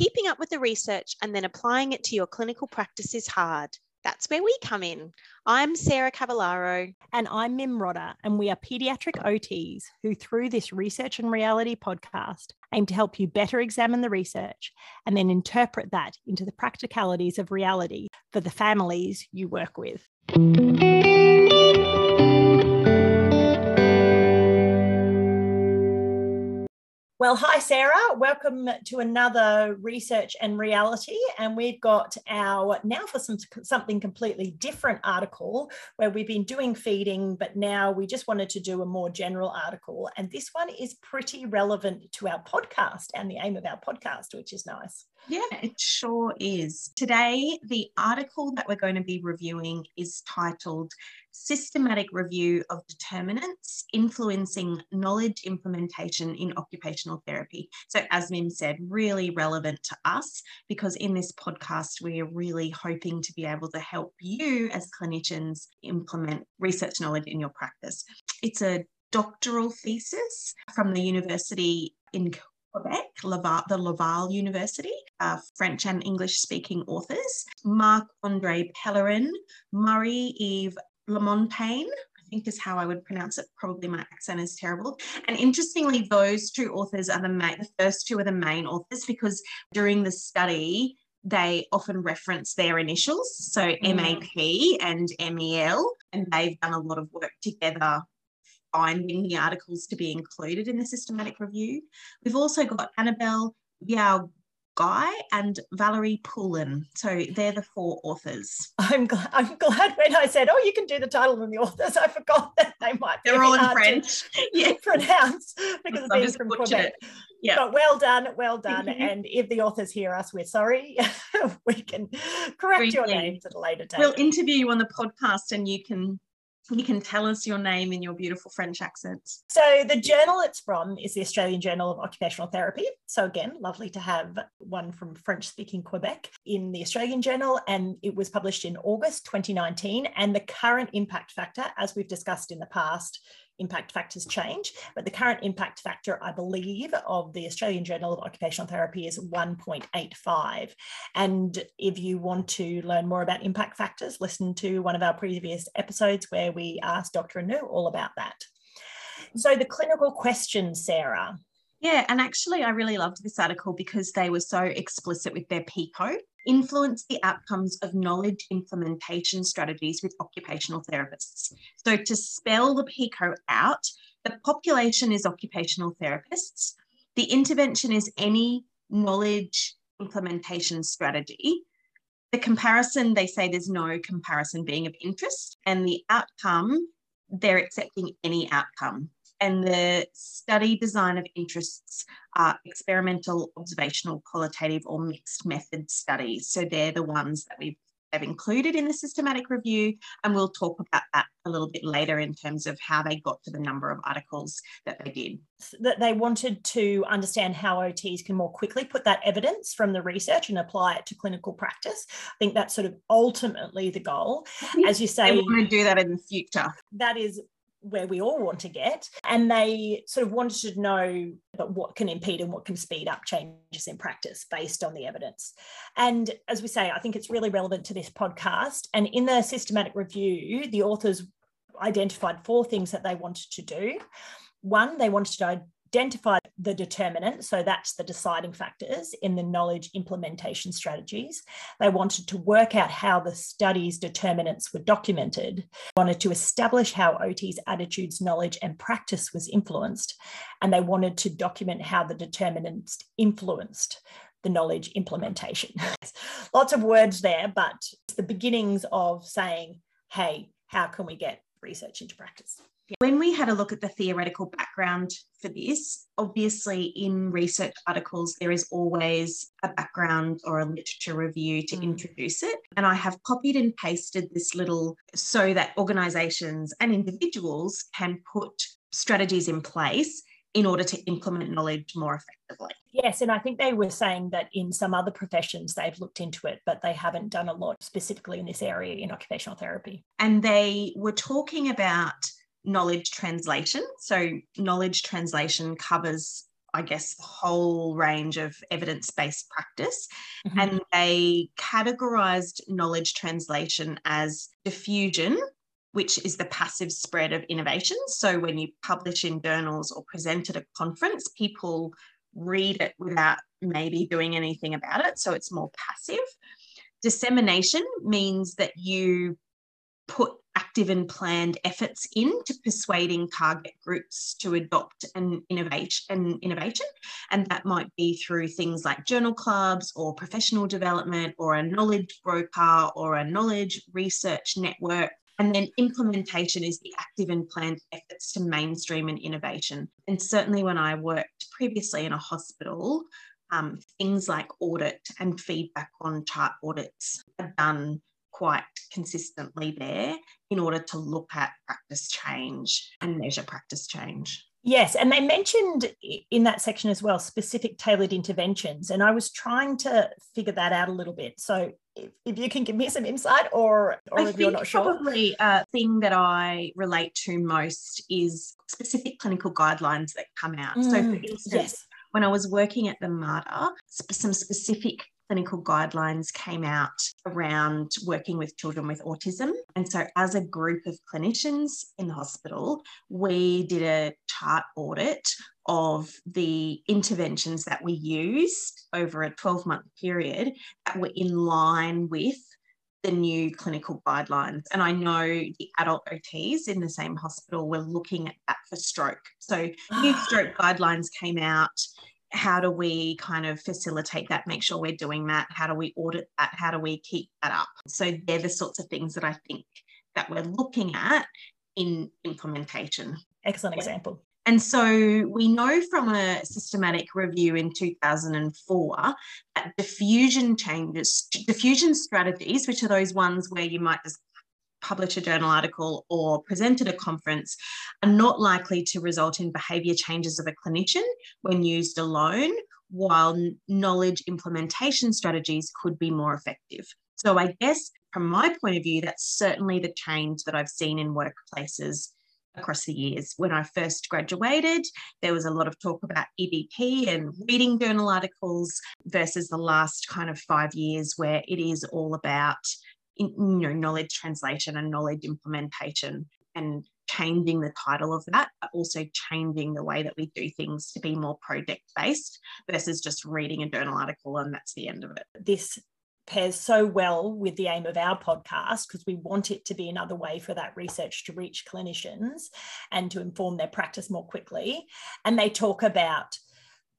keeping up with the research and then applying it to your clinical practice is hard. That's where we come in. I'm Sarah Cavallaro. And I'm Mim Rodder, and we are pediatric OTs who, through this Research and Reality podcast, aim to help you better examine the research and then interpret that into the practicalities of reality for the families you work with. Well, hi, Sarah. Welcome to another Research and Reality. And we've got our now for some something completely different article where we've been doing feeding, but now we just wanted to do a more general article. And this one is pretty relevant to our podcast and the aim of our podcast, which is nice. Yeah, it sure is. Today, the article that we're going to be reviewing is titled Systematic Review of Determinants Influencing Knowledge Implementation in Occupational Therapy. So, as Mim said, really relevant to us because in this podcast, we are really hoping to be able to help you as clinicians implement research knowledge in your practice. It's a doctoral thesis from the University in Quebec, Laval, the Laval University, uh, French and English speaking authors, Marc Andre Pellerin, Marie Eve Lamontagne, I think is how I would pronounce it. Probably my accent is terrible. And interestingly, those two authors are the main, the first two are the main authors because during the study, they often reference their initials, so mm. MAP and MEL, and they've done a lot of work together finding the articles to be included in the systematic review. We've also got Anabelle Viau Guay and Valerie Poulin. So they're the four authors. I'm glad. I'm glad when I said, "Oh, you can do the title and the authors." I forgot that they might. Be. They're all in French. Yeah, pronounce because of being from Quebec. Yeah. But well done, well done. And if the authors hear us, we're sorry. we can correct your names at a later date. We'll interview you on the podcast, and you can you can tell us your name in your beautiful French accent. So, the journal it's from is the Australian Journal of Occupational Therapy. So, again, lovely to have one from French speaking Quebec in the Australian Journal. And it was published in August 2019. And the current impact factor, as we've discussed in the past, impact factors change, but the current impact factor, I believe, of the Australian Journal of Occupational Therapy is 1.85. And if you want to learn more about impact factors, listen to one of our previous episodes where we asked Dr. Anu all about that. So the clinical question, Sarah. Yeah, and actually, I really loved this article because they were so explicit with their PICO influence the outcomes of knowledge implementation strategies with occupational therapists. So, to spell the PICO out, the population is occupational therapists. The intervention is any knowledge implementation strategy. The comparison, they say there's no comparison being of interest, and the outcome, they're accepting any outcome and the study design of interests are experimental, observational, qualitative, or mixed method studies. So they're the ones that we've have included in the systematic review, and we'll talk about that a little bit later in terms of how they got to the number of articles that they did. That they wanted to understand how OTs can more quickly put that evidence from the research and apply it to clinical practice. I think that's sort of ultimately the goal. As you say, we want to do that in the future. That is where we all want to get. And they sort of wanted to know but what can impede and what can speed up changes in practice based on the evidence. And as we say, I think it's really relevant to this podcast. And in the systematic review, the authors identified four things that they wanted to do. One, they wanted to identify the determinant, so that's the deciding factors in the knowledge implementation strategies. They wanted to work out how the study's determinants were documented, wanted to establish how OT's attitudes, knowledge, and practice was influenced, and they wanted to document how the determinants influenced the knowledge implementation. Lots of words there, but it's the beginnings of saying, hey, how can we get research into practice? When we had a look at the theoretical background for this, obviously in research articles, there is always a background or a literature review to mm. introduce it. And I have copied and pasted this little so that organizations and individuals can put strategies in place in order to implement knowledge more effectively. Yes, and I think they were saying that in some other professions they've looked into it, but they haven't done a lot specifically in this area in occupational therapy. And they were talking about knowledge translation. So, knowledge translation covers I guess, the whole range of evidence based practice. Mm-hmm. And they categorized knowledge translation as diffusion, which is the passive spread of innovations. So when you publish in journals or present at a conference, people read it without maybe doing anything about it. So it's more passive. Dissemination means that you put active and planned efforts into persuading target groups to adopt an innovation an innovation and that might be through things like journal clubs or professional development or a knowledge broker or a knowledge research network and then implementation is the active and planned efforts to mainstream an innovation. And certainly when I worked previously in a hospital, um, things like audit and feedback on chart audits are done quite consistently there in order to look at practice change and measure practice change. Yes, and they mentioned in that section as well specific tailored interventions. And I was trying to figure that out a little bit. So if, if you can give me some insight or, or if you're not sure. Probably a thing that I relate to most is specific clinical guidelines that come out. Mm, so for mm, instance, yes. when I was working at the Mater, some specific clinical guidelines came out around working with children with autism. And so, as a group of clinicians in the hospital, we did a chart audit of the interventions that we used over a 12 month period that were in line with the new clinical guidelines. And I know the adult OTs in the same hospital were looking at that for stroke. So, new ah. stroke guidelines came out how do we kind of facilitate that, make sure we're doing that? How do we audit that? How do we keep that up? So they're the sorts of things that I think that we're looking at in implementation. Excellent example. And so we know from a systematic review in 2004 that diffusion changes, diffusion strategies, which are those ones where you might just publish a journal article or present at a conference are not likely to result in behaviour changes of a clinician when used alone, while knowledge implementation strategies could be more effective. So, I guess from my point of view, that's certainly the change that I've seen in workplaces across the years. When I first graduated, there was a lot of talk about EBP and reading journal articles versus the last kind of five years where it is all about you know knowledge translation and knowledge implementation and changing the title of that, but also changing the way that we do things to be more project based versus just reading a journal article and that's the end of it. This pairs so well with the aim of our podcast because we want it to be another way for that research to reach clinicians and to inform their practice more quickly. And they talk about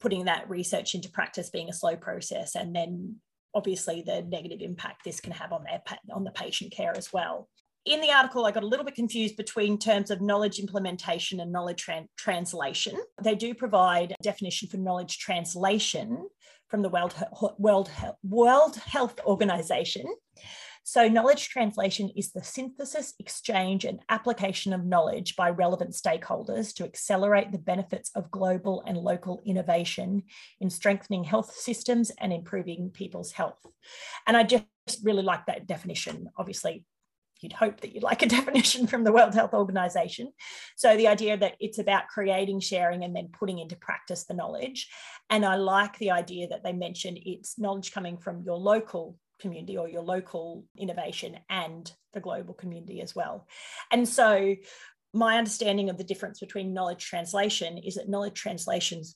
putting that research into practice being a slow process and then obviously the negative impact this can have on their on the patient care as well. In the article, I got a little bit confused between terms of knowledge implementation and knowledge tra- translation. They do provide a definition for knowledge translation from the World, World, World Health Organization. So, knowledge translation is the synthesis, exchange, and application of knowledge by relevant stakeholders to accelerate the benefits of global and local innovation in strengthening health systems and improving people's health. And I just really like that definition. Obviously, you'd hope that you'd like a definition from the World Health Organization. So the idea that it's about creating, sharing, and then putting into practice the knowledge. And I like the idea that they mentioned it's knowledge coming from your local community or your local innovation and the global community as well. And so my understanding of the difference between knowledge translation is that knowledge translations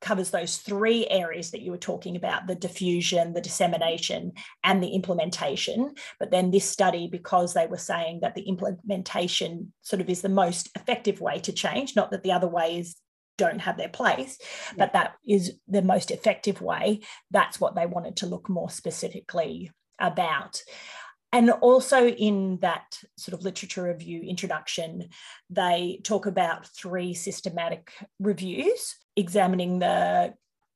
covers those three areas that you were talking about the diffusion, the dissemination, and the implementation. But then this study, because they were saying that the implementation sort of is the most effective way to change, not that the other ways don't have their place, but that is the most effective way. That's what they wanted to look more specifically about. And also in that sort of literature review introduction, they talk about three systematic reviews examining the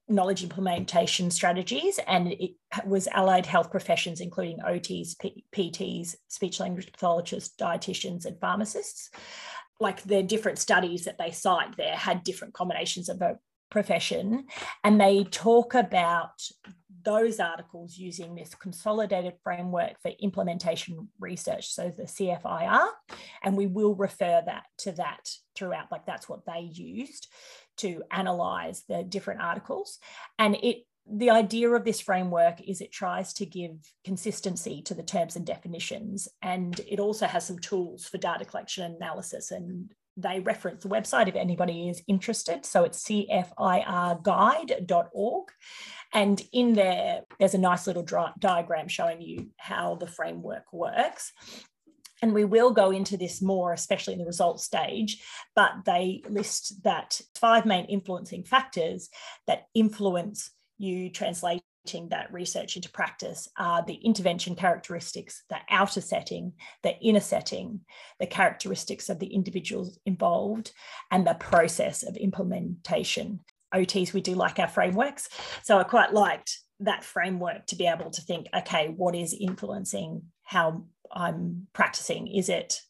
knowledge implementation strategies and it was allied health professions including OTs, P- PTs, speech language pathologists, dietitians and pharmacists like the different studies that they cite there had different combinations of a profession and they talk about those articles using this consolidated framework for implementation research so the CFIR and we will refer that to that throughout like that's what they used to analyze the different articles. And it the idea of this framework is it tries to give consistency to the terms and definitions, and it also has some tools for data collection and analysis. And they reference the website if anybody is interested. So it's cfirguide.org. And in there, there's a nice little diagram showing you how the framework works. And we will go into this more, especially in the results stage, but they list that five main influencing factors that influence you translating that research into practice are the intervention characteristics, the outer setting, the inner setting, the characteristics of the individuals involved, and the process of implementation. OTs, we do like our frameworks. So I quite liked that framework to be able to think, okay, what is influencing how I'm practicing? Is it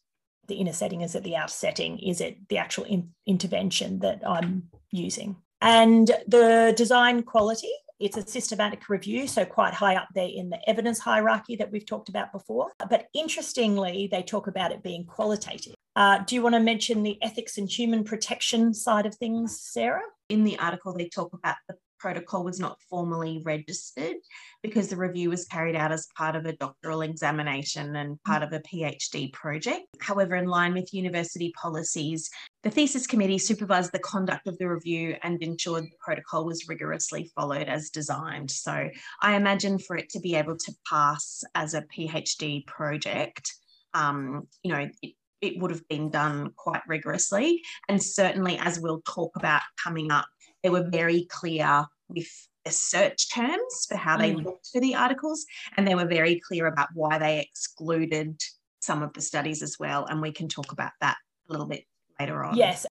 the inner setting? Is it the outer setting? Is it the actual in- intervention that I'm using? And the design quality, it's a systematic review, so quite high up there in the evidence hierarchy that we've talked about before. But interestingly, they talk about it being qualitative. Uh, do you want to mention the ethics and human protection side of things, Sarah? In the article, they talk about the protocol was not formally registered because the review was carried out as part of a doctoral examination and part of a PhD project. However, in line with university policies, the thesis committee supervised the conduct of the review and ensured the protocol was rigorously followed as designed. So I imagine for it to be able to pass as a PhD project, um, you know, it, it would have been done quite rigorously. And certainly, as we'll talk about coming up, they were very clear with the search terms for how they mm. looked for the articles, and they were very clear about why they excluded some of the studies as well. And we can talk about that a little bit later on. Yes.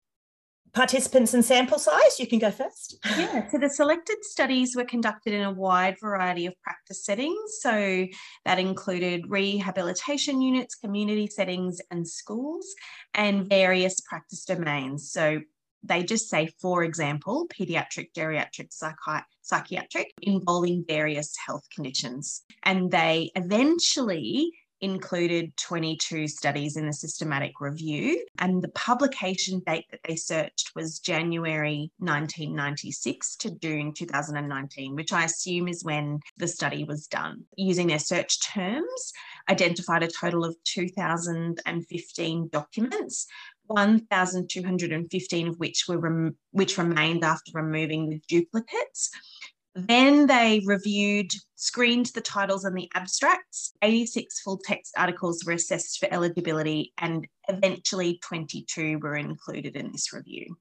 Participants and sample size, you can go first. Yeah, so the selected studies were conducted in a wide variety of practice settings. So that included rehabilitation units, community settings, and schools, and various practice domains. So they just say, for example, pediatric, geriatric, psychi- psychiatric, involving various health conditions. And they eventually included 22 studies in the systematic review. And the publication date that they searched was January 1996 to June 2019, which I assume is when the study was done. Using their search terms, identified a total of 2,015 documents 1,215 of which were rem- which remained after removing the duplicates. Then they reviewed, screened the titles and the abstracts. 86 full text articles were assessed for eligibility, and eventually 22 were included in this review.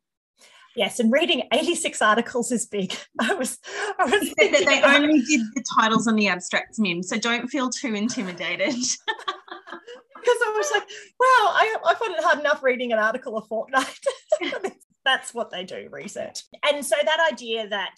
Yes, and reading 86 articles is big. I was, I was that they only did the titles and the abstracts, Mim, so don't feel too intimidated. because I was like, wow, I, I find it hard enough reading an article a fortnight. That's what they do, research. And so that idea that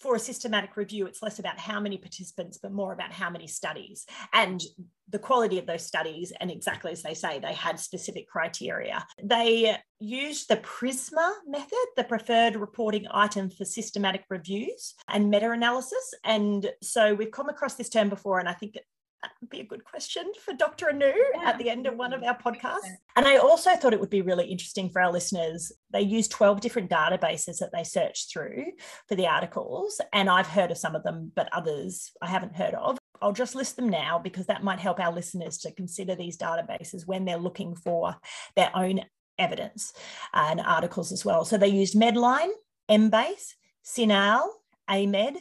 for a systematic review, it's less about how many participants, but more about how many studies and the quality of those studies. And exactly as they say, they had specific criteria. They used the PRISMA method, the preferred reporting item for systematic reviews and meta analysis. And so we've come across this term before, and I think that would be a good question for Dr. Anu yeah. at the end of one of our podcasts. And I also thought it would be really interesting for our listeners. They use 12 different databases that they search through for the articles. And I've heard of some of them, but others I haven't heard of. I'll just list them now because that might help our listeners to consider these databases when they're looking for their own evidence uh, and articles as well. So they used Medline, Embase, CINAHL, AMED,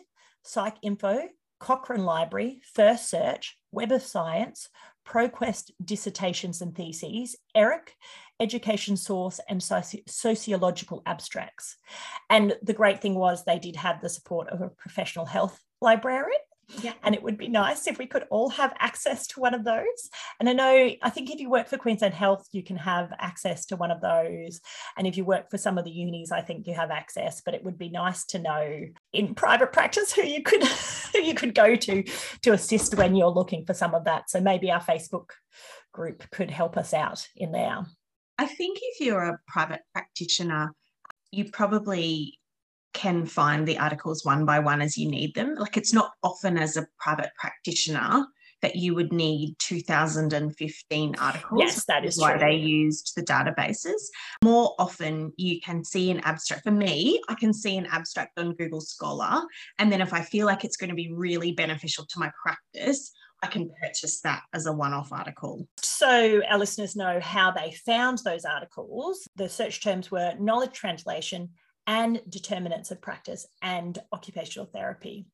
PsycInfo, Cochrane Library, First Search, Web of Science, ProQuest Dissertations and Theses, ERIC, Education Source, and soci- Sociological Abstracts. And the great thing was they did have the support of a professional health librarian yeah. And it would be nice if we could all have access to one of those. And I know, I think if you work for Queensland Health, you can have access to one of those. And if you work for some of the unis, I think you have access. But it would be nice to know in private practice who you could who you could go to to assist when you're looking for some of that. So maybe our Facebook group could help us out in there. I think if you're a private practitioner, you probably can find the articles one by one as you need them. Like it's not often as a private practitioner that you would need 2015 articles. Yes, that is why true. they used the databases. More often, you can see an abstract. For me, I can see an abstract on Google Scholar. And then if I feel like it's going to be really beneficial to my practice, I can purchase that as a one off article. So our listeners know how they found those articles. The search terms were knowledge translation and determinants of practice and occupational therapy.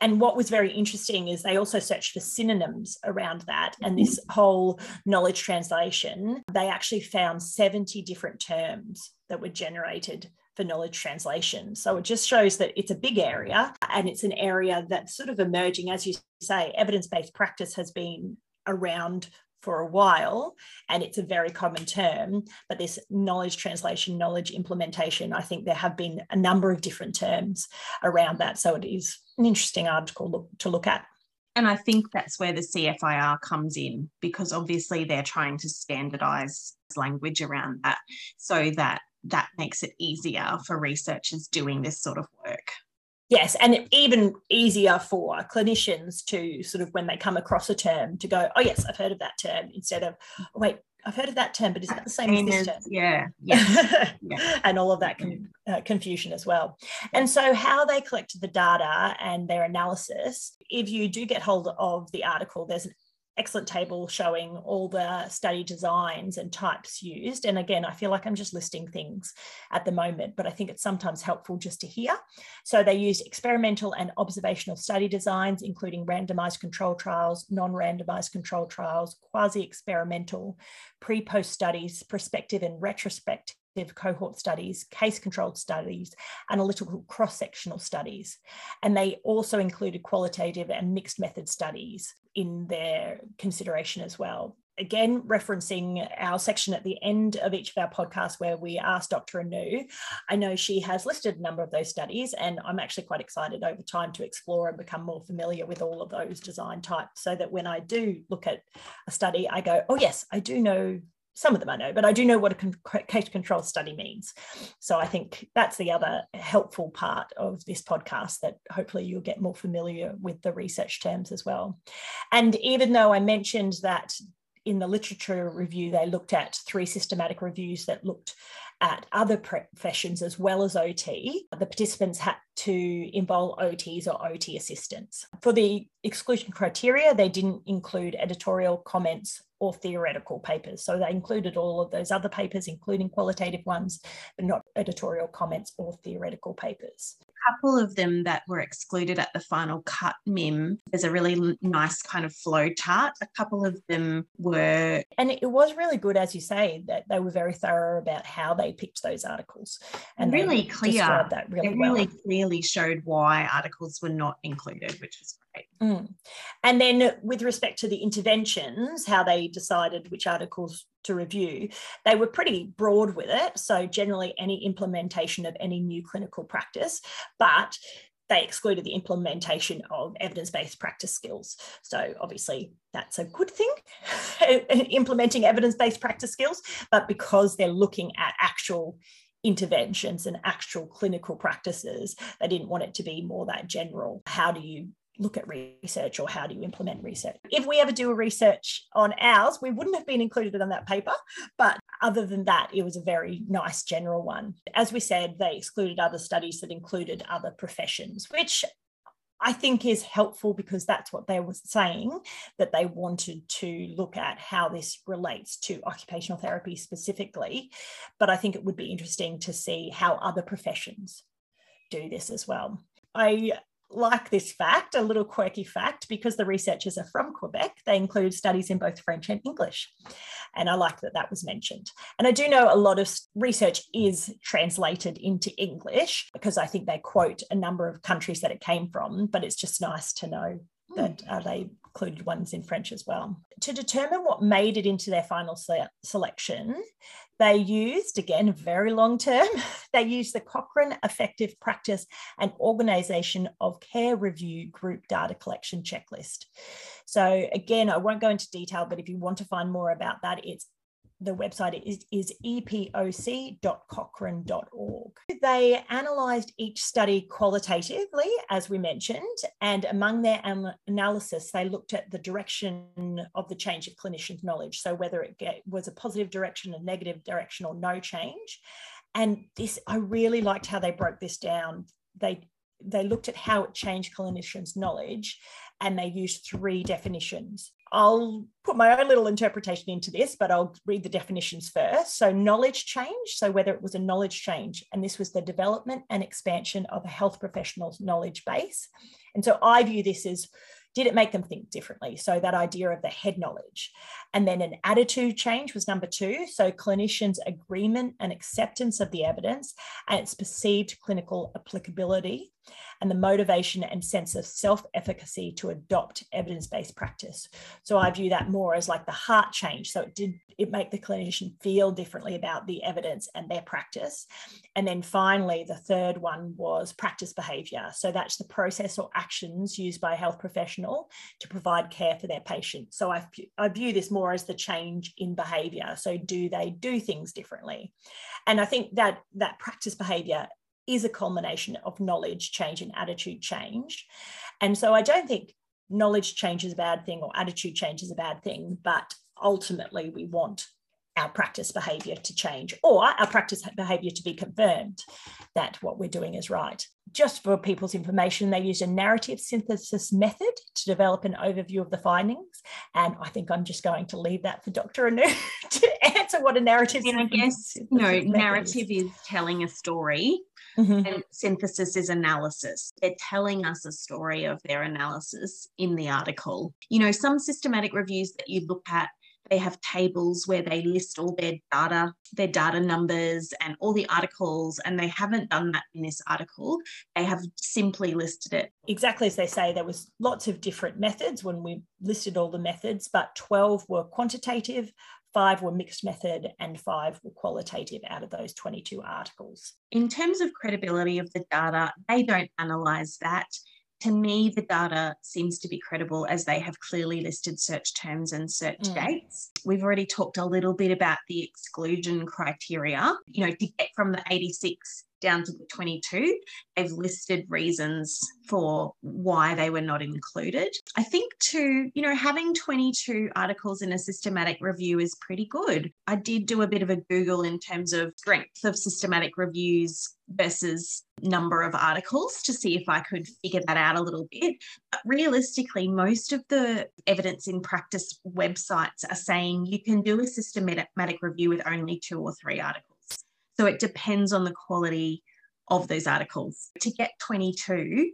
And what was very interesting is they also searched for synonyms around that. And mm-hmm. this whole knowledge translation, they actually found 70 different terms that were generated for knowledge translation. So it just shows that it's a big area and it's an area that's sort of emerging. As you say, evidence based practice has been around for a while and it's a very common term but this knowledge translation knowledge implementation i think there have been a number of different terms around that so it is an interesting article to look at and I think that's where the CFIR comes in because obviously they're trying to standardize language around that so that that makes it easier for researchers doing this sort of work. Yes, and even easier for clinicians to sort of when they come across a term to go, oh yes, I've heard of that term, instead of oh, wait, I've heard of that term, but is that the same as this term? Yeah, yeah. yeah. and all of that con- uh, confusion as well. And so, how they collected the data and their analysis, if you do get hold of the article, there's an excellent table showing all the study designs and types used. And again, I feel like I'm just listing things at the moment, but I think it's sometimes helpful just to hear. So they used experimental and observational study designs, including randomized control trials, non-randomized control trials, quasi-experimental, pre-post studies, prospective and retrospective cohort studies, case controlled studies, analytical cross sectional studies. And they also included qualitative and mixed method studies in their consideration as well. Again, referencing our section at the end of each of our podcasts where we ask Dr. Anu, I know she has listed a number of those studies, and I'm actually quite excited over time to explore and become more familiar with all of those design types so that when I do look at a study, I go, oh, yes, I do know some of them I know, but I do know what a case control study means. So I think that's the other helpful part of this podcast that hopefully you'll get more familiar with the research terms as well. And even though I mentioned that in the literature review, they looked at three systematic reviews that looked at other professions as well as OT. The participants had to involve OTs or OT assistants. For the exclusion criteria, they didn't include editorial comments or theoretical papers. So they included all of those other papers, including qualitative ones, but not editorial comments or theoretical papers A couple of them that were excluded at the final cut Mim. There's a really nice kind of flow chart. A couple of them were. And it was really good, as you say, that they were very thorough about how they picked those articles. And really clear. That really it well. clearly showed why articles were not included, which was great. Mm. And then with respect to the interventions, how they decided which articles to review, they were pretty broad with it. So, generally, any implementation of any new clinical practice, but they excluded the implementation of evidence based practice skills. So, obviously, that's a good thing, implementing evidence based practice skills. But because they're looking at actual interventions and actual clinical practices, they didn't want it to be more that general. How do you look at research or how do you implement research. If we ever do a research on ours, we wouldn't have been included on that paper. But other than that, it was a very nice general one. As we said, they excluded other studies that included other professions, which I think is helpful because that's what they were saying, that they wanted to look at how this relates to occupational therapy specifically. But I think it would be interesting to see how other professions do this as well. I like this fact, a little quirky fact, because the researchers are from Quebec, they include studies in both French and English. And I like that that was mentioned. And I do know a lot of research is translated into English because I think they quote a number of countries that it came from, but it's just nice to know that uh, they included ones in French as well. To determine what made it into their final se- selection, they used, again, very long term, they used the Cochrane Effective Practice and Organisation of Care Review Group Data Collection Checklist. So, again, I won't go into detail, but if you want to find more about that, it's the website is, is epoc.cochrane.org. They analysed each study qualitatively, as we mentioned, and among their analysis, they looked at the direction of the change of clinicians' knowledge. So whether it was a positive direction, a negative direction, or no change. And this, I really liked how they broke this down. They they looked at how it changed clinicians' knowledge and they used three definitions. I'll put my own little interpretation into this, but I'll read the definitions first. So, knowledge change, so whether it was a knowledge change, and this was the development and expansion of a health professional's knowledge base. And so, I view this as did it make them think differently? So, that idea of the head knowledge. And then an attitude change was number two. So, clinicians' agreement and acceptance of the evidence and its perceived clinical applicability and the motivation and sense of self efficacy to adopt evidence based practice. So I view that more as like the heart change. So it did it make the clinician feel differently about the evidence and their practice. And then finally, the third one was practice behavior. So that's the process or actions used by a health professional to provide care for their patient. So I, I view this more as the change in behavior. So do they do things differently? And I think that that practice behavior is a culmination of knowledge change and attitude change. And so I don't think knowledge change is a bad thing or attitude change is a bad thing, but ultimately we want our practice behavior to change or our practice behavior to be confirmed that what we're doing is right. Just for people's information, they used a narrative synthesis method to develop an overview of the findings. And I think I'm just going to leave that for Dr. Anu to answer what a narrative and I guess, you know, narrative is. is telling a story Mm-hmm. And synthesis is analysis. They're telling us a story of their analysis in the article. You know, some systematic reviews that you look at they have tables where they list all their data, their data numbers, and all the articles. And they haven't done that in this article. They have simply listed it. Exactly as they say, there was lots of different methods when we listed all the methods, but 12 were quantitative, five were mixed method, and five were qualitative out of those 22 articles. In terms of credibility of the data, they don't analyse that. To me, the data seems to be credible as they have clearly listed search terms and search mm. dates. We've already talked a little bit about the exclusion criteria. You know, to get from the 86 down to the 22, they've listed reasons for why they were not included. I think, too, you know, having 22 articles in a systematic review is pretty good. I did do a bit of a Google in terms of strength of systematic reviews versus number of articles to see if I could figure that out a little bit. But realistically, most of the evidence in practice websites are saying you can do a systematic review with only two or three articles. So it depends on the quality of those articles. To get 22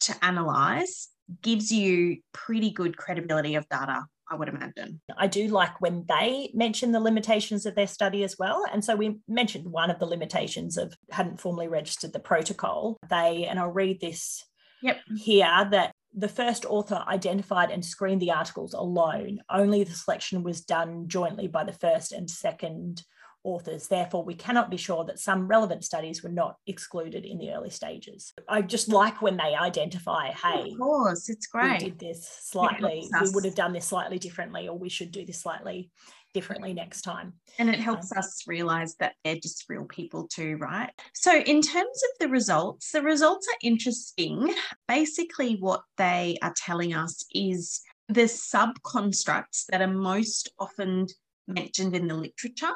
to analyze gives you pretty good credibility of data. I would imagine. I do like when they mention the limitations of their study as well. And so we mentioned one of the limitations of hadn't formally registered the protocol. They, and I'll read this yep. here, that the first author identified and screened the articles alone. Only the selection was done jointly by the first and second authors. Therefore, we cannot be sure that some relevant studies were not excluded in the early stages. I just like when they identify, hey, of course, it's great. We did this slightly, we would have done this slightly differently, or we should do this slightly differently next time. And it helps um, us realize that they're just real people too, right? So, in terms of the results, the results are interesting. Basically, what they are telling us is the subconstructs that are most often mentioned in the literature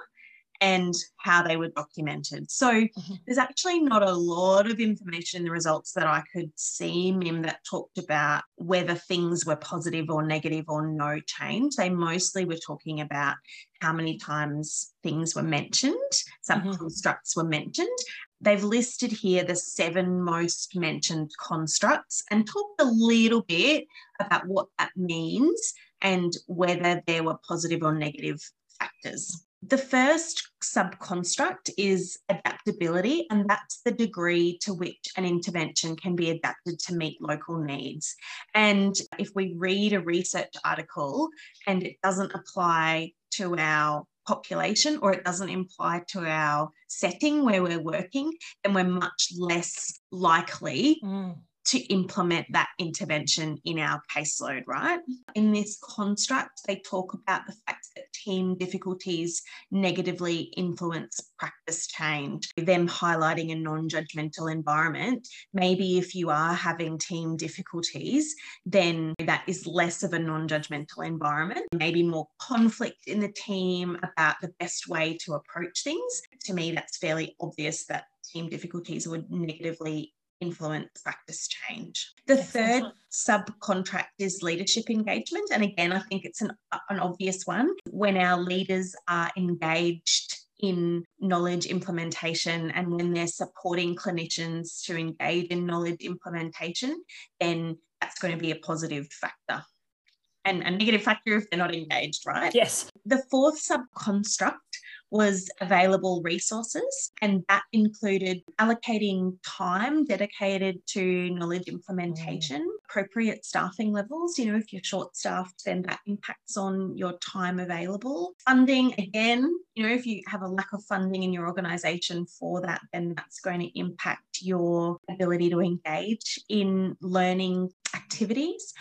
and how they were documented. So mm-hmm. there's actually not a lot of information in the results that I could see, Mim, that talked about whether things were positive or negative or no change. They mostly were talking about how many times things were mentioned, some mm-hmm. constructs were mentioned. They've listed here the seven most mentioned constructs and talked a little bit about what that means and whether there were positive or negative factors. The first subconstruct is adaptability, and that's the degree to which an intervention can be adapted to meet local needs. And if we read a research article and it doesn't apply to our population or it doesn't apply to our setting where we're working, then we're much less likely mm to implement that intervention in our caseload, right? In this construct, they talk about the fact that team difficulties negatively influence practice change. Them highlighting a non judgmental environment. Maybe if you are having team difficulties, then that is less of a non judgmental environment, maybe more conflict in the team about the best way to approach things. To me, that's fairly obvious that team difficulties would negatively influence practice change. The third subconstruct is leadership engagement. And again, I think it's an, an obvious one. When our leaders are engaged in knowledge implementation and when they're supporting clinicians to engage in knowledge implementation, then that's going to be a positive factor. And a negative factor if they're not engaged, right? Yes. The fourth subconstruct was available resources, and that included allocating time dedicated to knowledge implementation, mm. appropriate staffing levels. You know, if you're short staffed, then that impacts on your time available. Funding, again, you know, if you have a lack of funding in your organization for that, then that's going to impact your ability to engage in learning activities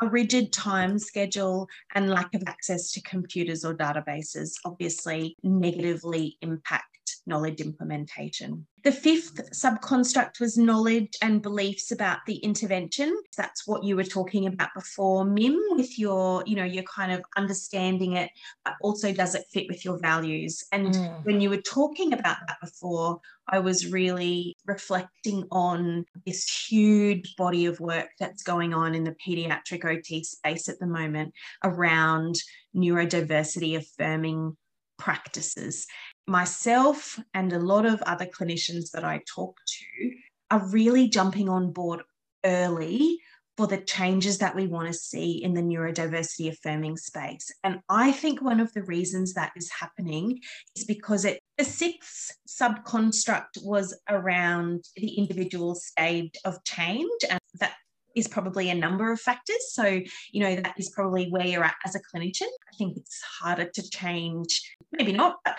a rigid time schedule and lack of access to computers or databases obviously negatively impact knowledge implementation. The fifth subconstruct was knowledge and beliefs about the intervention. That's what you were talking about before, Mim, with your, you know, you're kind of understanding it, but also does it fit with your values? And mm. when you were talking about that before, I was really reflecting on this huge body of work that's going on in the pediatric OT space at the moment around neurodiversity affirming practices myself and a lot of other clinicians that I talk to are really jumping on board early for the changes that we want to see in the neurodiversity affirming space. And I think one of the reasons that is happening is because it, the sixth subconstruct was around the individual stage of change. And that is probably a number of factors. So, you know, that is probably where you're at as a clinician. I think it's harder to change, maybe not, but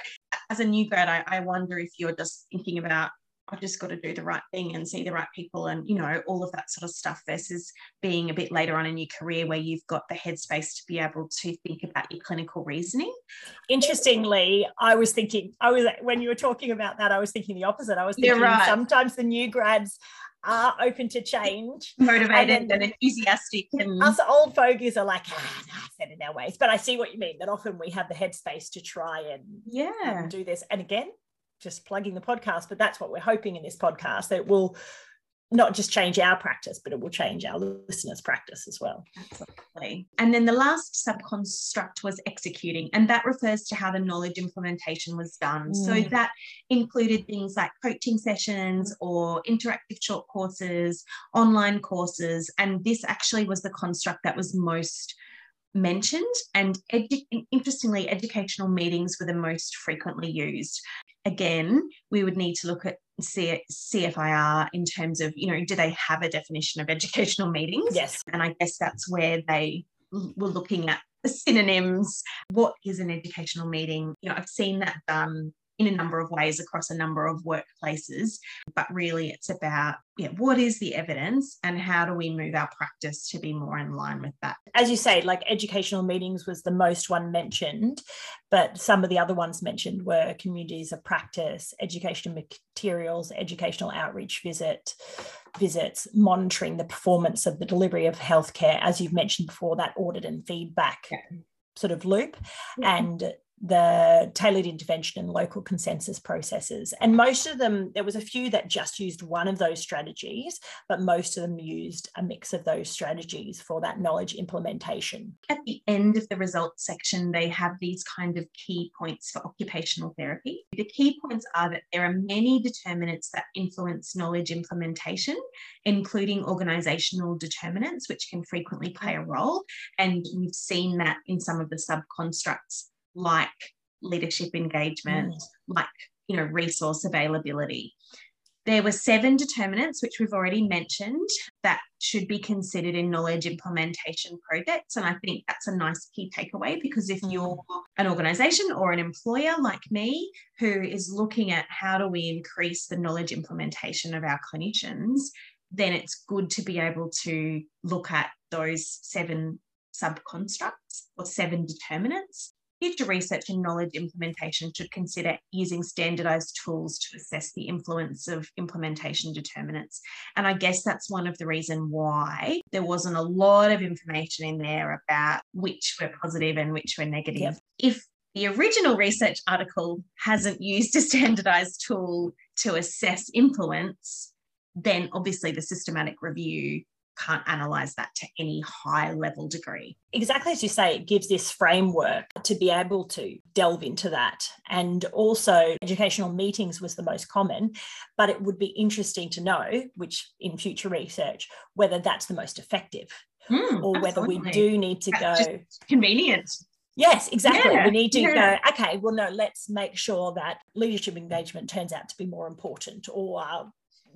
as a new grad, I, I wonder if you're just thinking about I've just got to do the right thing and see the right people and, you know, all of that sort of stuff versus being a bit later on in your career where you've got the headspace to be able to think about your clinical reasoning. Interestingly, I was thinking, I was, when you were talking about that, I was thinking the opposite. I was thinking right. sometimes the new grads are open to change, motivated and, and enthusiastic. And us old fogies are like, ah, no, set in our ways. But I see what you mean. That often we have the headspace to try and yeah do this. And again, just plugging the podcast, but that's what we're hoping in this podcast that will not just change our practice, but it will change our listeners' practice as well. Absolutely. And then the last subconstruct was executing, and that refers to how the knowledge implementation was done. Mm. So that included things like coaching sessions or interactive short courses, online courses. And this actually was the construct that was most mentioned and edu- interestingly educational meetings were the most frequently used again we would need to look at C- CFIR in terms of, you know, do they have a definition of educational meetings? Yes. And I guess that's where they were looking at the synonyms. What is an educational meeting? You know, I've seen that done in a number of ways across a number of workplaces. But really, it's about yeah, what is the evidence and how do we move our practice to be more in line with that? As you say, like educational meetings was the most one mentioned, but some of the other ones mentioned were communities of practice, educational materials, educational outreach visit, visits, monitoring the performance of the delivery of healthcare, as you've mentioned before, that audit and feedback. Yeah sort of loop yeah. and the tailored intervention and local consensus processes. And most of them, there was a few that just used one of those strategies, but most of them used a mix of those strategies for that knowledge implementation. At the end of the results section, they have these kind of key points for occupational therapy. The key points are that there are many determinants that influence knowledge implementation, including organizational determinants, which can frequently play a role. And we've seen that in some of the subconstructs like leadership engagement, mm. like you know resource availability. There were seven determinants, which we've already mentioned, that should be considered in knowledge implementation projects. And I think that's a nice key takeaway because if you're mm. an organization or an employer like me who is looking at how do we increase the knowledge implementation of our clinicians, then it's good to be able to look at those seven subconstructs or seven determinants future research and knowledge implementation should consider using standardized tools to assess the influence of implementation determinants. And I guess that's one of the reason why there wasn't a lot of information in there about which were positive and which were negative. Yep. If the original research article hasn't used a standardized tool to assess influence, then obviously the systematic review can't analyze that to any high level degree. Exactly as you say, it gives this framework to be able to delve into that. And also, educational meetings was the most common, but it would be interesting to know, which in future research, whether that's the most effective mm, or whether we do need to that's go. Convenient. Yes, exactly. Yeah, we need to yeah. go, okay, well, no, let's make sure that leadership engagement turns out to be more important or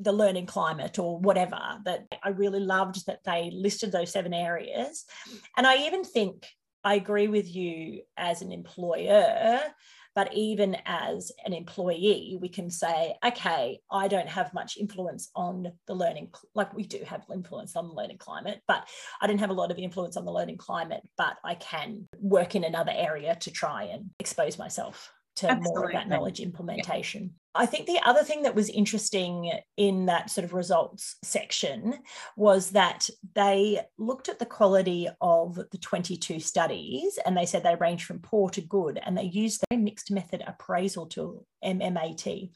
the learning climate or whatever that I really loved that they listed those seven areas. And I even think I agree with you as an employer, but even as an employee, we can say, okay, I don't have much influence on the learning, like we do have influence on the learning climate, but I don't have a lot of influence on the learning climate, but I can work in another area to try and expose myself to Absolutely. more of that knowledge implementation. Yeah. I think the other thing that was interesting in that sort of results section was that they looked at the quality of the 22 studies and they said they range from poor to good and they used the mixed method appraisal tool, MMAT.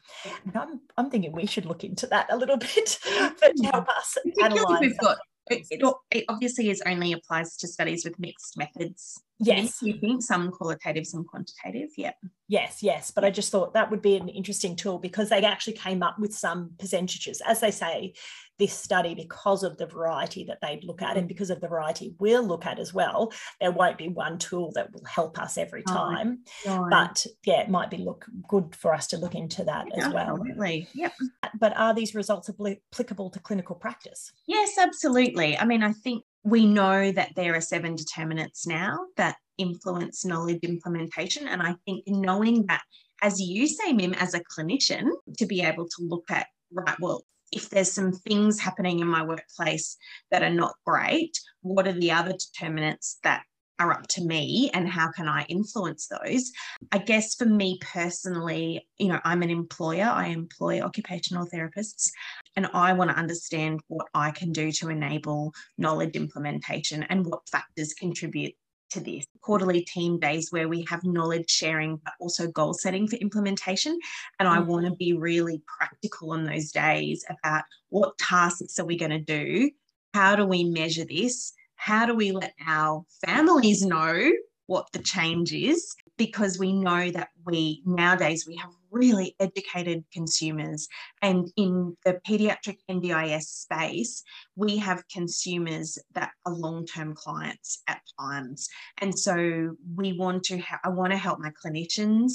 And I'm, I'm thinking we should look into that a little bit to help us analyze. We've got it, it, obviously is only applies to studies with mixed methods. Yes. You think some qualitative, some quantitative. Yeah. Yes, yes. But I just thought that would be an interesting tool because they actually came up with some percentages. As they say, this study because of the variety that they'd look at and mm. because of the variety we'll look at as well. There won't be one tool that will help us every time oh, but yeah it might be look good for us to look into that yeah, as well. absolutely. Yep. But are these results applicable to clinical practice? Yes absolutely. I mean i think we know that there are seven determinants now that influence knowledge implementation and i think knowing that as you say mim as a clinician to be able to look at right well if there's some things happening in my workplace that are not great, what are the other determinants that are up to me and how can I influence those? I guess for me personally, you know, I'm an employer, I employ occupational therapists, and I want to understand what I can do to enable knowledge implementation and what factors contribute to this quarterly team days where we have knowledge sharing but also goal setting for implementation. And i mm. want to be really practical on those days about what tasks are we going to do? How do we measure this? How do we let our families know what the change is? Because we know that we nowadays we have really educated consumers. And in the pediatric NDIS space we have consumers that are long-term clients at times. And so we want to ha- I want to help my clinicians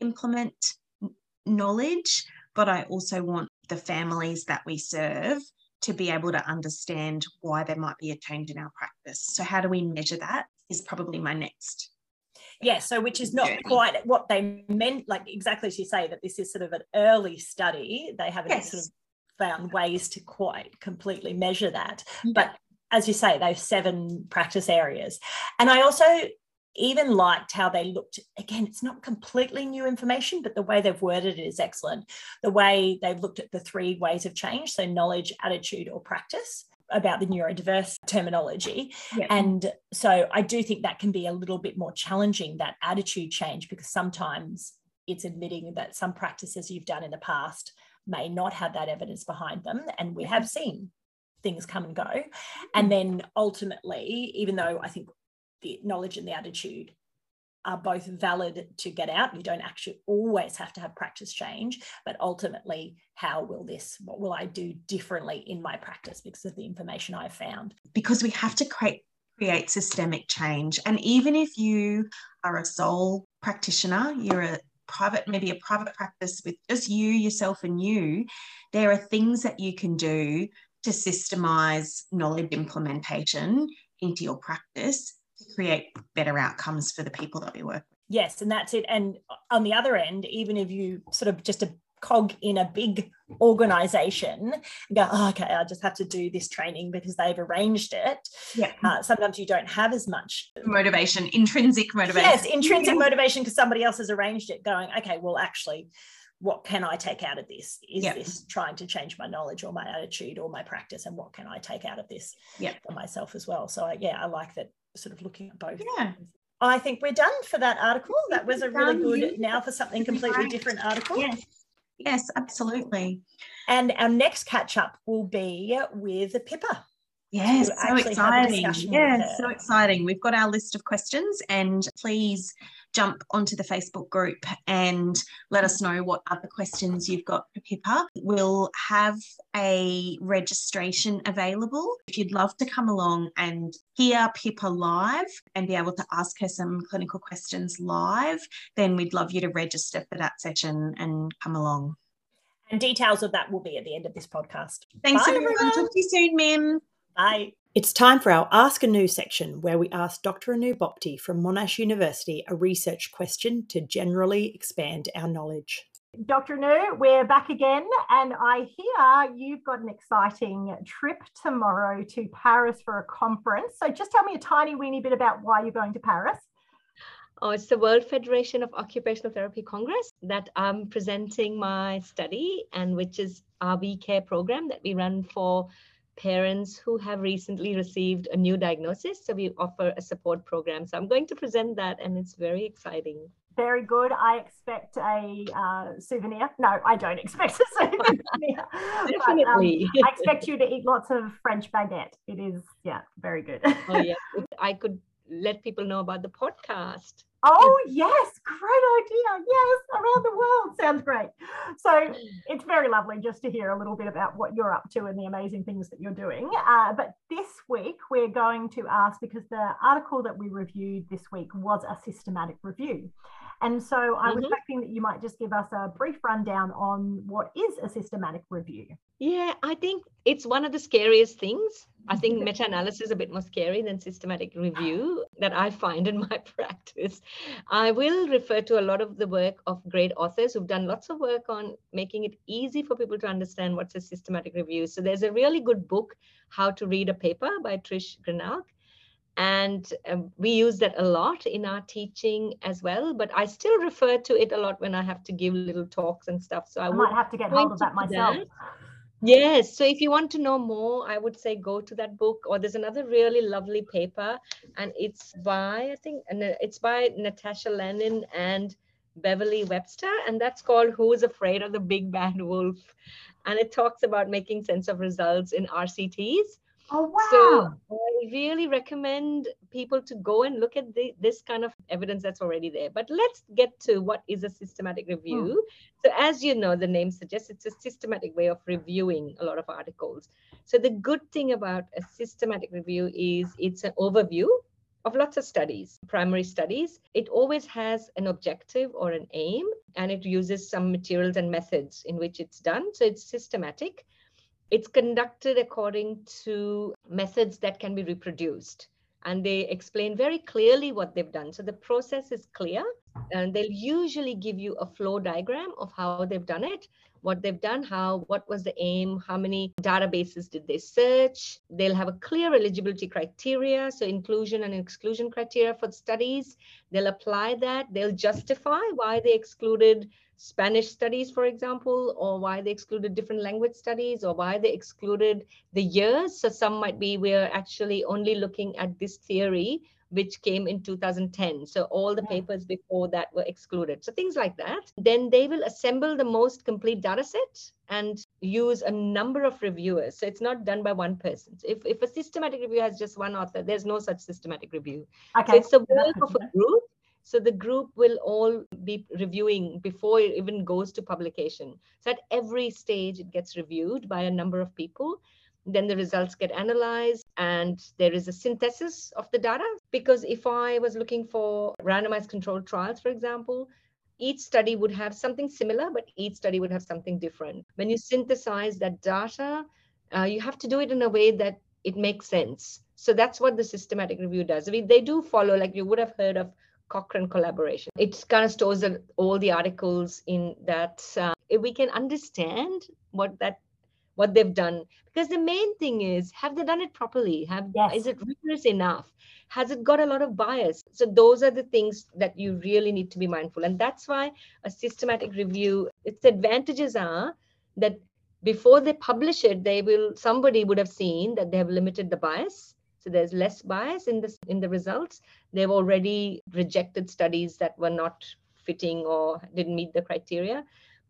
implement knowledge but I also want the families that we serve to be able to understand why there might be a change in our practice. So how do we measure that is probably my next yeah so which is not quite what they meant like exactly as you say that this is sort of an early study. They haven't yes. sort of found ways to quite completely measure that. Yeah. but as you say those seven practice areas. And i also even liked how they looked again it's not completely new information but the way they've worded it is excellent. The way they've looked at the three ways of change so knowledge attitude or practice about the neurodiverse terminology. Yeah. And so I do think that can be a little bit more challenging, that attitude change, because sometimes it's admitting that some practices you've done in the past may not have that evidence behind them. And we have seen things come and go. Mm. And then ultimately, even though I think the knowledge and the attitude are both valid to get out. You don't actually always have to have practice change, but ultimately, how will this, what will I do differently in my practice because of the information I've found? Because we have to create create systemic change. And even if you are a sole practitioner, you're a private, maybe a private practice with just you, yourself, and you, there are things that you can do to systemize knowledge implementation into your practice create better outcomes for the people that we work with. Yes, and that's it. And on the other end, even if you sort of just a cog in a big organization go, oh, okay, I just have to do this training because they've arranged it. Yeah. Uh, sometimes you don't have as much motivation, intrinsic motivation. Yes, intrinsic motivation because somebody else has arranged it, going, okay, well, actually, what can I take out of this? Is this trying to change my knowledge or my attitude or my practice? And what can I take out of this yep. for myself as well? So, I yeah, I like that sort of looking at both. Yeah. I think we're done for that article. That was a really good now for something completely different article. Yes. Yes, absolutely. And our next catch up will be with Pippa. Yes, so exciting. Yeah, so exciting. We've got our list of questions, and please jump onto the Facebook group and let us know what other questions you've got for Pippa. We'll have a registration available. If you'd love to come along and hear Pippa live and be able to ask her some clinical questions live, then we'd love you to register for that session and come along. And details of that will be at the end of this podcast. Thanks, Bye, everyone. everyone. Talk to you soon, Mim. Bye. It's time for our Ask Anu section, where we ask Dr. Anu Bhopti from Monash University a research question to generally expand our knowledge. Dr. Anu, we're back again, and I hear you've got an exciting trip tomorrow to Paris for a conference. So just tell me a tiny weeny bit about why you're going to Paris. Oh, it's the World Federation of Occupational Therapy Congress that I'm presenting my study and which is our We Care program that we run for parents who have recently received a new diagnosis. So we offer a support program. So I'm going to present that and it's very exciting. Very good. I expect a uh, souvenir. No, I don't expect a souvenir. Definitely. But, um, I expect you to eat lots of French baguette. It is, yeah, very good. oh, yeah. I could let people know about the podcast. Oh, yes, great idea. Yes, around the world. Sounds great. So it's very lovely just to hear a little bit about what you're up to and the amazing things that you're doing. Uh, but this week, we're going to ask because the article that we reviewed this week was a systematic review. And so I mm-hmm. was hoping that you might just give us a brief rundown on what is a systematic review. Yeah, I think it's one of the scariest things. I think meta analysis is a bit more scary than systematic review that I find in my practice. I will refer to a lot of the work of great authors who've done lots of work on making it easy for people to understand what's a systematic review. So there's a really good book, How to Read a Paper by Trish Greenhalgh. And um, we use that a lot in our teaching as well. But I still refer to it a lot when I have to give little talks and stuff. So I, I might have to get hold of that myself. That. Yes. So if you want to know more, I would say go to that book. Or there's another really lovely paper, and it's by, I think, and it's by Natasha Lennon and Beverly Webster, and that's called Who's Afraid of the Big Bad Wolf? And it talks about making sense of results in RCTs. Oh, wow. So I really recommend people to go and look at the, this kind of evidence that's already there. But let's get to what is a systematic review. Hmm. So, as you know, the name suggests it's a systematic way of reviewing a lot of articles. So, the good thing about a systematic review is it's an overview of lots of studies, primary studies. It always has an objective or an aim, and it uses some materials and methods in which it's done. So, it's systematic. It's conducted according to methods that can be reproduced. And they explain very clearly what they've done. So the process is clear, and they'll usually give you a flow diagram of how they've done it, what they've done, how, what was the aim, how many databases did they search. They'll have a clear eligibility criteria, so inclusion and exclusion criteria for studies. They'll apply that. They'll justify why they excluded Spanish studies, for example, or why they excluded different language studies, or why they excluded the years. So some might be we're actually only looking at this theory, which came in 2010. So all the papers before that were excluded. So things like that. Then they will assemble the most complete data set and use a number of reviewers. So it's not done by one person. So if, if a systematic review has just one author, there's no such systematic review. Okay. So it's the work of a group so the group will all be reviewing before it even goes to publication. So at every stage, it gets reviewed by a number of people. Then the results get analyzed and there is a synthesis of the data. Because if I was looking for randomized controlled trials, for example, each study would have something similar, but each study would have something different. When you synthesize that data, uh, you have to do it in a way that it makes sense. So that's what the systematic review does. I mean, they do follow, like you would have heard of Cochrane collaboration. It kind of stores all the articles in that uh, we can understand what that what they've done. Because the main thing is have they done it properly? Have Yes. is it rigorous enough? Has it got a lot of bias? So those are the things that you really need to be mindful. And that's why a systematic review its advantages are that before they publish it they will somebody would have seen that they have limited the bias so there's less bias in this in the results. They've already rejected studies that were not fitting or didn't meet the criteria.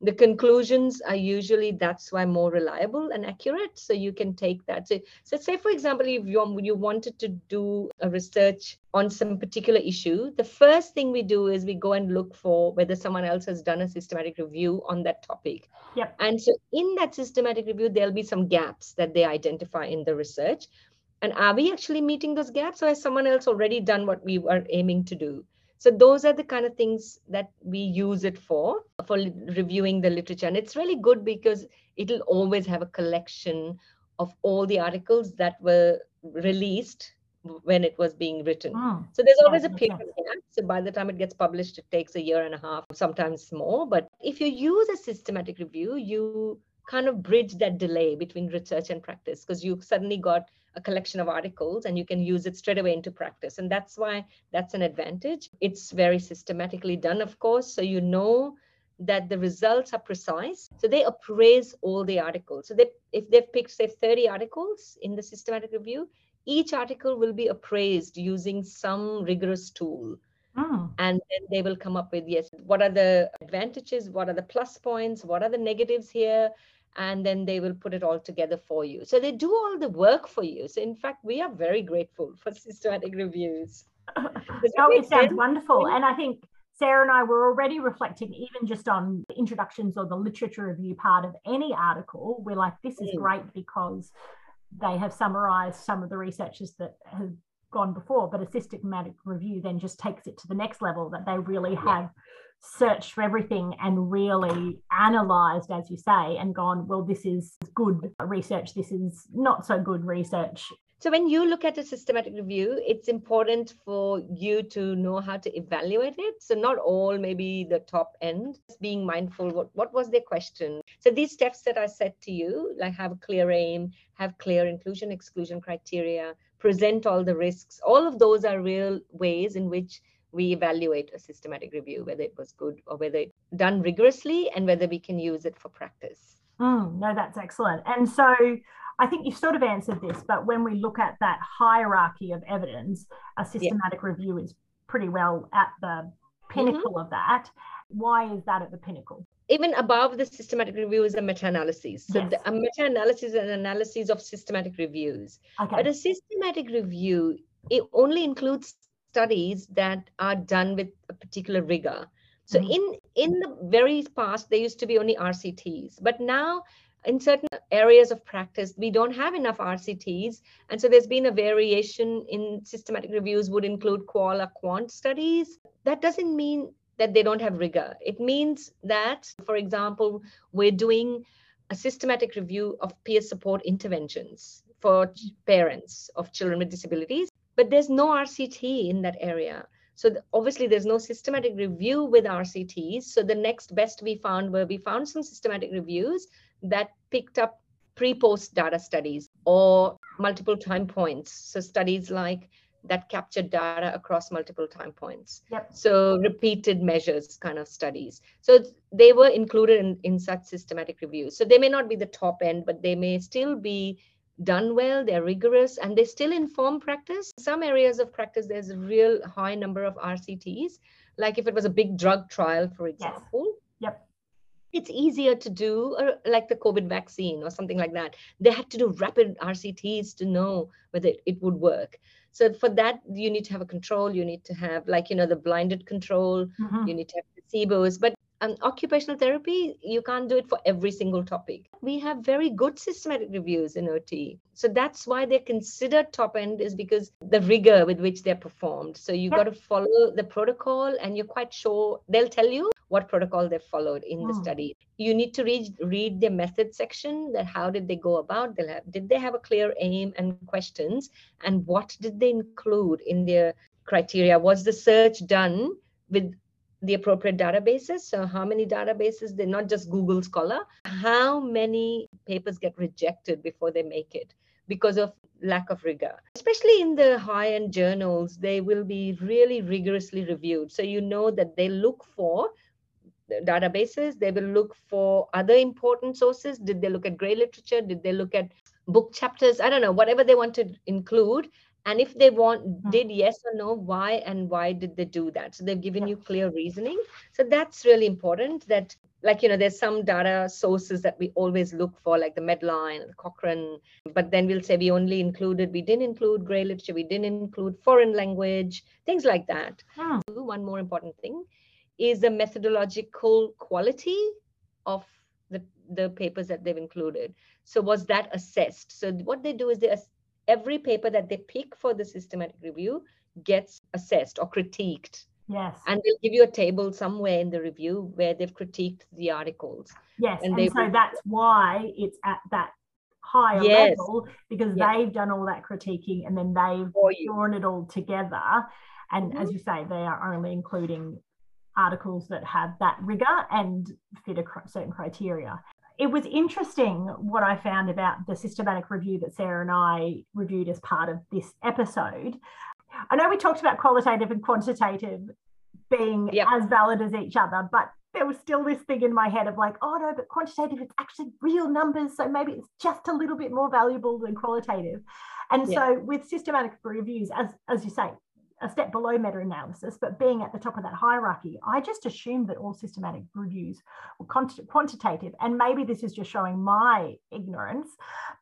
The conclusions are usually that's why more reliable and accurate so you can take that. So, so say for example if you, you wanted to do a research on some particular issue the first thing we do is we go and look for whether someone else has done a systematic review on that topic. Yep. and so in that systematic review there'll be some gaps that they identify in the research and are we actually meeting those gaps or has someone else already done what we were aiming to do so those are the kind of things that we use it for for reviewing the literature and it's really good because it'll always have a collection of all the articles that were released when it was being written Mm. so there's always a period gap. So by the time it gets published, it takes a year and a half, sometimes more. But if you use a systematic review, you kind of bridge that delay between research and practice because you've suddenly got a collection of articles and you can use it straight away into practice. And that's why that's an advantage. It's very systematically done, of course. So you know that the results are precise. So they appraise all the articles. So they, if they've picked, say, 30 articles in the systematic review, each article will be appraised using some rigorous tool Mm. and then they will come up with yes what are the advantages what are the plus points what are the negatives here and then they will put it all together for you so they do all the work for you so in fact we are very grateful for systematic reviews Oh, it sounds sense? wonderful. And I think Sarah and I were already reflecting, even just on the introductions or the literature review part of any article. We're like, this is Mm. great because they have summarized some of the researchers that have gone before, but a systematic review then just takes it to the next level that they really have searched for everything and really analyzed, as you say, and gone, well, this is good research, this is not so good research. So when you look at a systematic review, it's important for you to know how to evaluate it. So not all, maybe the top end, being mindful what, what was their question. So these steps that I said to you, like have a clear aim, have clear inclusion, exclusion criteria, present all the risks, all of those are real ways in which we evaluate a systematic review, whether it was good or whether it done rigorously and whether we can use it for practice. Mm, no, that's excellent. And so I think you've sort of answered this, but when we look at that hierarchy of evidence, a systematic review is pretty well at the pinnacle of that. Why is that at the pinnacle? Even above the systematic review is a meta-analysis. So Yes. the, a meta-analysis is an analysis of systematic reviews. Okay. But a systematic review, it only includes studies that are done with a particular rigor. So Mhm. in in the very past, there used to be only RCTs, but now in certain areas of practice, we don't have enough RCTs. And so there's been a variation in systematic reviews would include qual or quant studies. That doesn't mean that they don't have rigor. It means that, for example, we're doing a systematic review of peer support interventions for parents of children with disabilities, but there's no RCT in that area. So obviously, there's no systematic review with RCTs. So the next best we found were we found some systematic reviews that picked up pre-post data studies or multiple time points. So studies like that captured data across multiple time points. Yep. So repeated measures kind of studies. So they were included in, in such systematic reviews. So they may not be the top end, but they may still be done well, they're rigorous, and they still inform practice. Some areas of practice, there's a real high number of RCTs. Like if it was a big drug trial, for example, Yep. it's easier to do uh, like the COVID vaccine or something like that. They had to do rapid RCTs to know whether it, it would work. So for that, you need to have a control. You need to have like, you know, the blinded control. Mhm. You need to have placebos. But um, occupational therapy, you can't do it for every single topic. We have very good systematic reviews in OT. So that's why they're considered top end is because the rigor with which they're performed. So you Yep. got to follow the protocol and you're quite sure they'll tell you what protocol they followed in the Hmm. study. You need to read read their method section that how did they go about they'll have did they have a clear aim and questions and what did they include in their criteria. Was the search done with the appropriate databases? So, how many databases? They're not just Google Scholar. How many papers get rejected before they make it because of lack of rigor? Especially in the high end journals, they will be really rigorously reviewed. So, you know that they look for databases they will look for other important sources did they look at gray literature did they look at book chapters i don't know whatever they want to include and if they want mm-hmm. did yes or no why and why did they do that? So they've given you clear reasoning. So that's really important that like you know there's some data sources that we always look for like the medline the cochrane but then we'll say we only included we didn't include gray literature we didn't include foreign language things like that. Hmm. one more important thing is the methodological quality of the, the papers that they've included. So was that assessed? So what they do is they every paper that they pick for the systematic review gets assessed or critiqued. Yes. And they'll give you a table somewhere in the review where they've critiqued the articles. Yes. And, and so that's why it's at that higher yes. level because yes. they've done all that critiquing and then they've drawn it all together. And mm-hmm. as you say, they are only including articles that have that rigor and fit a certain criteria it was interesting what I found about the systematic review that Sarah and I reviewed as part of this episode. I know we talked about qualitative and quantitative being yep. as valid as each other, but there was still this thing in my head of like, oh no, but quantitative, it's actually real numbers. So maybe it's just a little bit more valuable than qualitative. And so with systematic reviews, as, as you say, a step below meta-analysis, but being at the top of that hierarchy, I just assumed that all systematic reviews were quantitative. And maybe this is just showing my ignorance.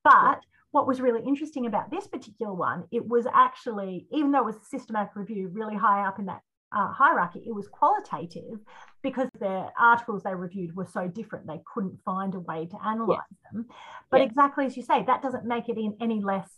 But what was really interesting about this particular one, it was actually, even though it was a systematic review really high up in that uh, hierarchy, it was qualitative because the articles they reviewed were so different, they couldn't find a way to analyze yeah. them. But yeah. exactly as you say, that doesn't make it in any less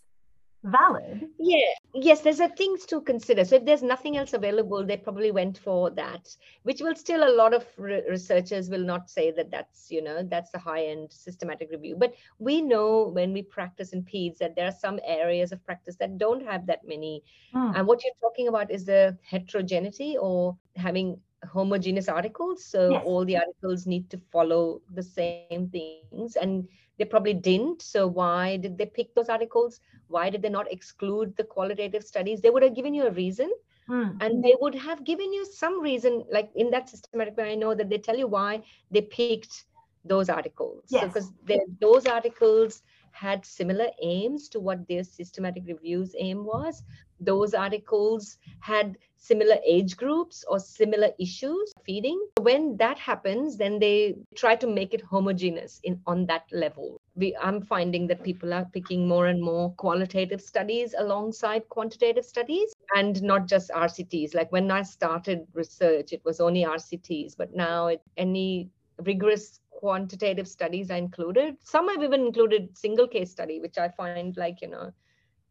valid. Yeah, yes, there's a things to consider. So if there's nothing else available, they probably went for that, which will still a lot of re- researchers will not say that that's you know that's the high end systematic review. But we know when we practice in PEDS that there are some areas of practice that don't have that many. Mm. And what you're talking about is the heterogeneity or having homogeneous articles so yes. all the articles need to follow the same things and they probably didn't so why did they pick those articles why did they not exclude the qualitative studies they would have given you a reason hmm. and they would have given you some reason like in that systematic way i know that they tell you why they picked those articles yes. because those articles had similar aims to what their systematic reviews aim was. Those articles had similar age groups or similar issues feeding. When that happens then they try to make it homogeneous in on that level. We i'm finding that people are picking more and more qualitative studies alongside quantitative studies and not just rcts like when i started research it was only rcts but now it, any rigorous quantitative studies are included some have even included single case study which i find like you know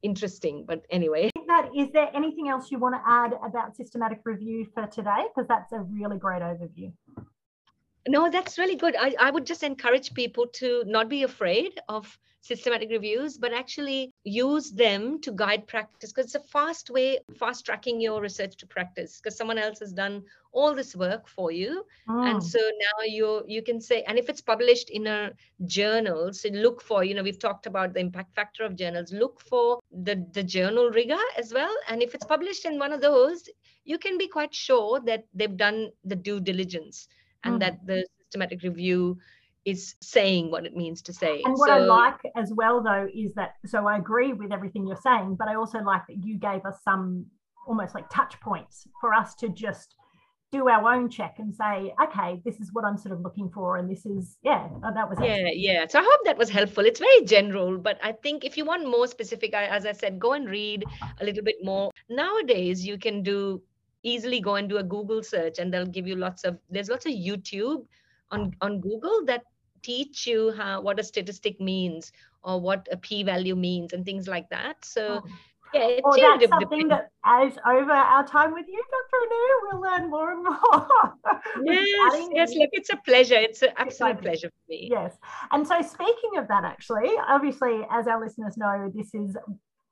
interesting. But anyway. That, is there anything else you want to add about systematic review for today? Because that's a really great overview. No, that's really good. I, I would just encourage people to not be afraid of systematic reviews, but actually use them to guide practice because it's a fast way, fast tracking your research to practice because someone else has done all this work for you. Oh. And so now you you can say, and if it's published in a journal, so look for, you know, we've talked about the impact factor of journals, look for the, the journal rigor as well. And if it's published in one of those, you can be quite sure that they've done the due diligence and mm. that the systematic review is saying what it means to say. And what so, I like as well, though, is that so I agree with everything you're saying, but I also like that you gave us some almost like touch points for us to just do our own check and say, okay, this is what I'm sort of looking for. And this is, yeah, oh, that was. Yeah, yeah. So I hope that was helpful. It's very general, but I think if you want more specific, as I said, go and read a little bit more. Nowadays, you can do easily go and do a Google search and they'll give you lots of, there's lots of YouTube on, on Google that teach you how what a statistic means or what a p-value means and things like that. So oh. yeah, it's oh, well, that's something that as over our time with you, Dr. Anu, we'll learn more and more. yes, yes, look, it's a pleasure. It's an absolute pleasure for me. Yes. And so speaking of that, actually, obviously, as our listeners know, this is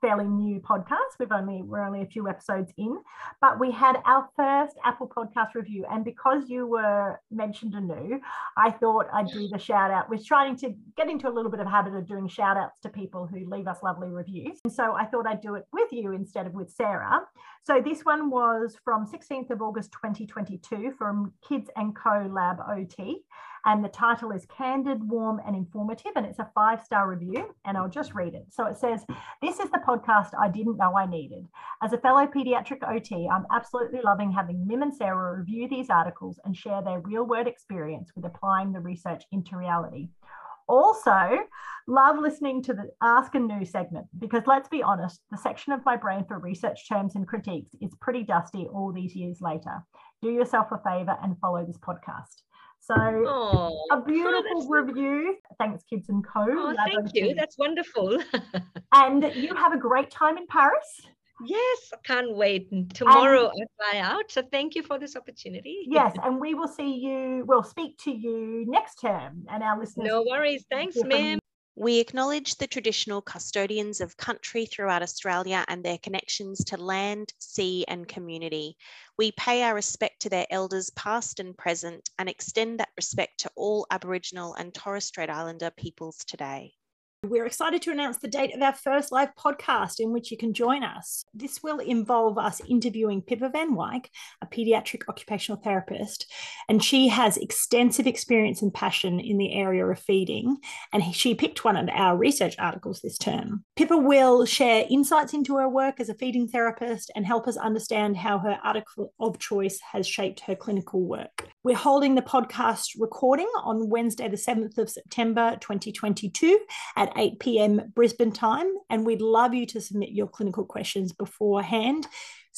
fairly new podcast. We've only we're only a few episodes in, but we had our first Apple podcast review. And because you were mentioned Anu, I thought I'd do the shout out. We're trying to get into a little bit of habit of doing shout outs to people who leave us lovely reviews. And so I thought I'd do it with you instead of with Sarah. So this one was from 16th of August 2022 from Kids and Co Lab OT. And the title is Candid, Warm, and Informative. And it's a five star review. And I'll just read it. So it says, This is the podcast I didn't know I needed. As a fellow pediatric OT, I'm absolutely loving having Mim and Sarah review these articles and share their real world experience with applying the research into reality. Also, love listening to the Ask Anu segment because let's be honest, the section of my brain for research terms and critiques is pretty dusty all these years later. Do yourself a favor and follow this podcast. So Oh, a beautiful review. Thanks, Kids and Co. oh, thank you. OT. That's wonderful. And you have a great time in Paris. yes, I can't wait. And Tomorrow I fly out. So thank you for this opportunity. Yes, and we will see you, we'll speak to you next term. And our listeners. No worries. Thanks, hear from you. Mim. We acknowledge the traditional custodians of country throughout Australia and their connections to land, sea, and community. We pay our respect to their elders, past and present, and extend that respect to all Aboriginal and Torres Strait Islander peoples today. We're excited to announce the date of our first live podcast in which you can join us. This will involve us interviewing Pippa Van Wyk, a pediatric occupational therapist, and she has extensive experience and passion in the area of feeding. And she picked one of our research articles this term. Pippa will share insights into her work as a feeding therapist and help us understand how her article of choice has shaped her clinical work. We're holding the podcast recording on Wednesday, the 7th of September 2022 at 8 p.m. Brisbane time. And we'd love you to submit your clinical questions beforehand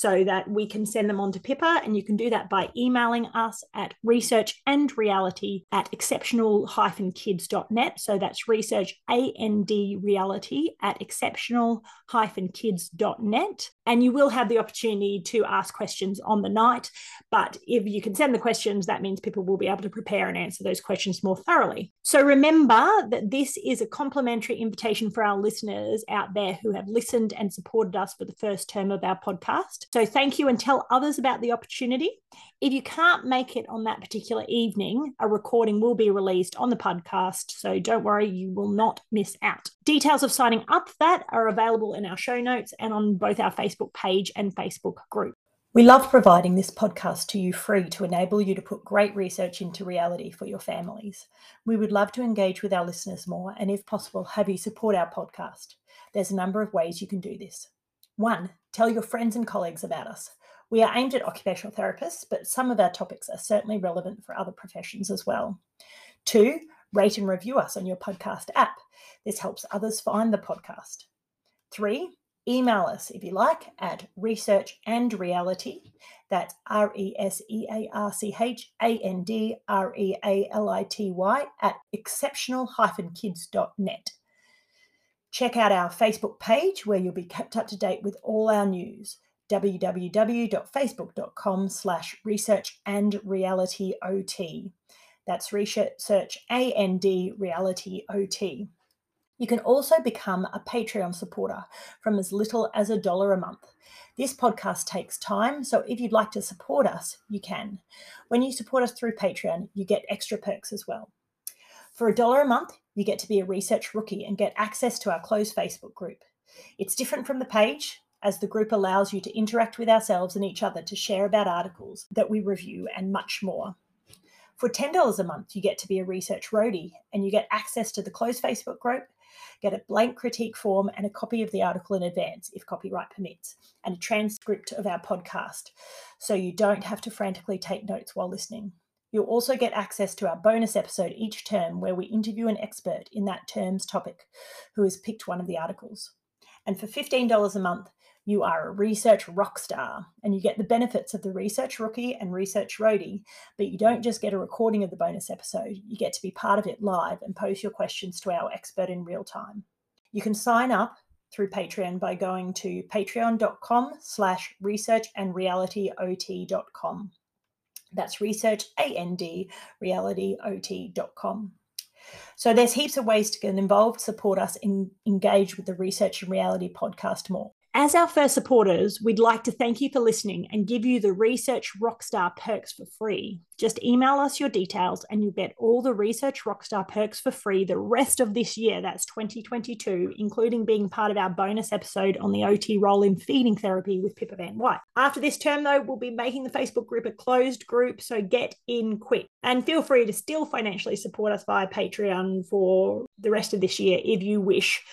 so that we can send them on to Pippa. And you can do that by emailing us at research and reality at exceptional kids.net. So that's research and reality at exceptional kids.net. And you will have the opportunity to ask questions on the night. But if you can send the questions, that means people will be able to prepare and answer those questions more thoroughly. So remember that this is a complimentary invitation for our listeners out there who have listened and supported us for the first term of our podcast. So thank you and tell others about the opportunity. If you can't make it on that particular evening, a recording will be released on the podcast. So don't worry, you will not miss out. Details of signing up for that are available in our show notes and on both our Facebook page and Facebook group. We love providing this podcast to you free to enable you to put great research into reality for your families. We would love to engage with our listeners more and, if possible, have you support our podcast. There's a number of ways you can do this. One, tell your friends and colleagues about us. We are aimed at occupational therapists, but some of our topics are certainly relevant for other professions as well. Two, rate and review us on your podcast app. This helps others find the podcast. Three, email us if you like at research and reality. That's R E S E A R C H A N D R E A L I T Y at exceptional kids.net. Check out our Facebook page where you'll be kept up to date with all our news. www.facebook.com slash research and reality ot that's research and reality ot you can also become a patreon supporter from as little as a dollar a month. This podcast takes time so if you'd like to support us you can. When you support us through patreon you get extra perks as well. For a dollar a month you get to be a research rookie and get access to our closed facebook group it's different from the page as the group allows you to interact with ourselves and each other to share about articles that we review and much more. For $10 a month, you get to be a research roadie and you get access to the closed Facebook group, get a blank critique form and a copy of the article in advance if copyright permits, and a transcript of our podcast so you don't have to frantically take notes while listening. You'll also get access to our bonus episode each term where we interview an expert in that term's topic who has picked one of the articles. And for $15 a month, you are a research rock star and you get the benefits of the research rookie and research roadie, but you don't just get a recording of the bonus episode, you get to be part of it live and pose your questions to our expert in real time. You can sign up through Patreon by going to patreon.com slash research and realityot.com. That's research and realityot.com. So there's heaps of ways to get involved, support us, and engage with the Research and Reality podcast more. As our first supporters, we'd like to thank you for listening and give you the Research Rockstar perks for free. Just email us your details and you'll get all the Research Rockstar perks for free the rest of this year. That's 2022, including being part of our bonus episode on the OT role in feeding therapy with Pippa Van Wyk. After this term, though, we'll be making the Facebook group a closed group, so get in quick. And feel free to still financially support us via Patreon for the rest of this year if you wish.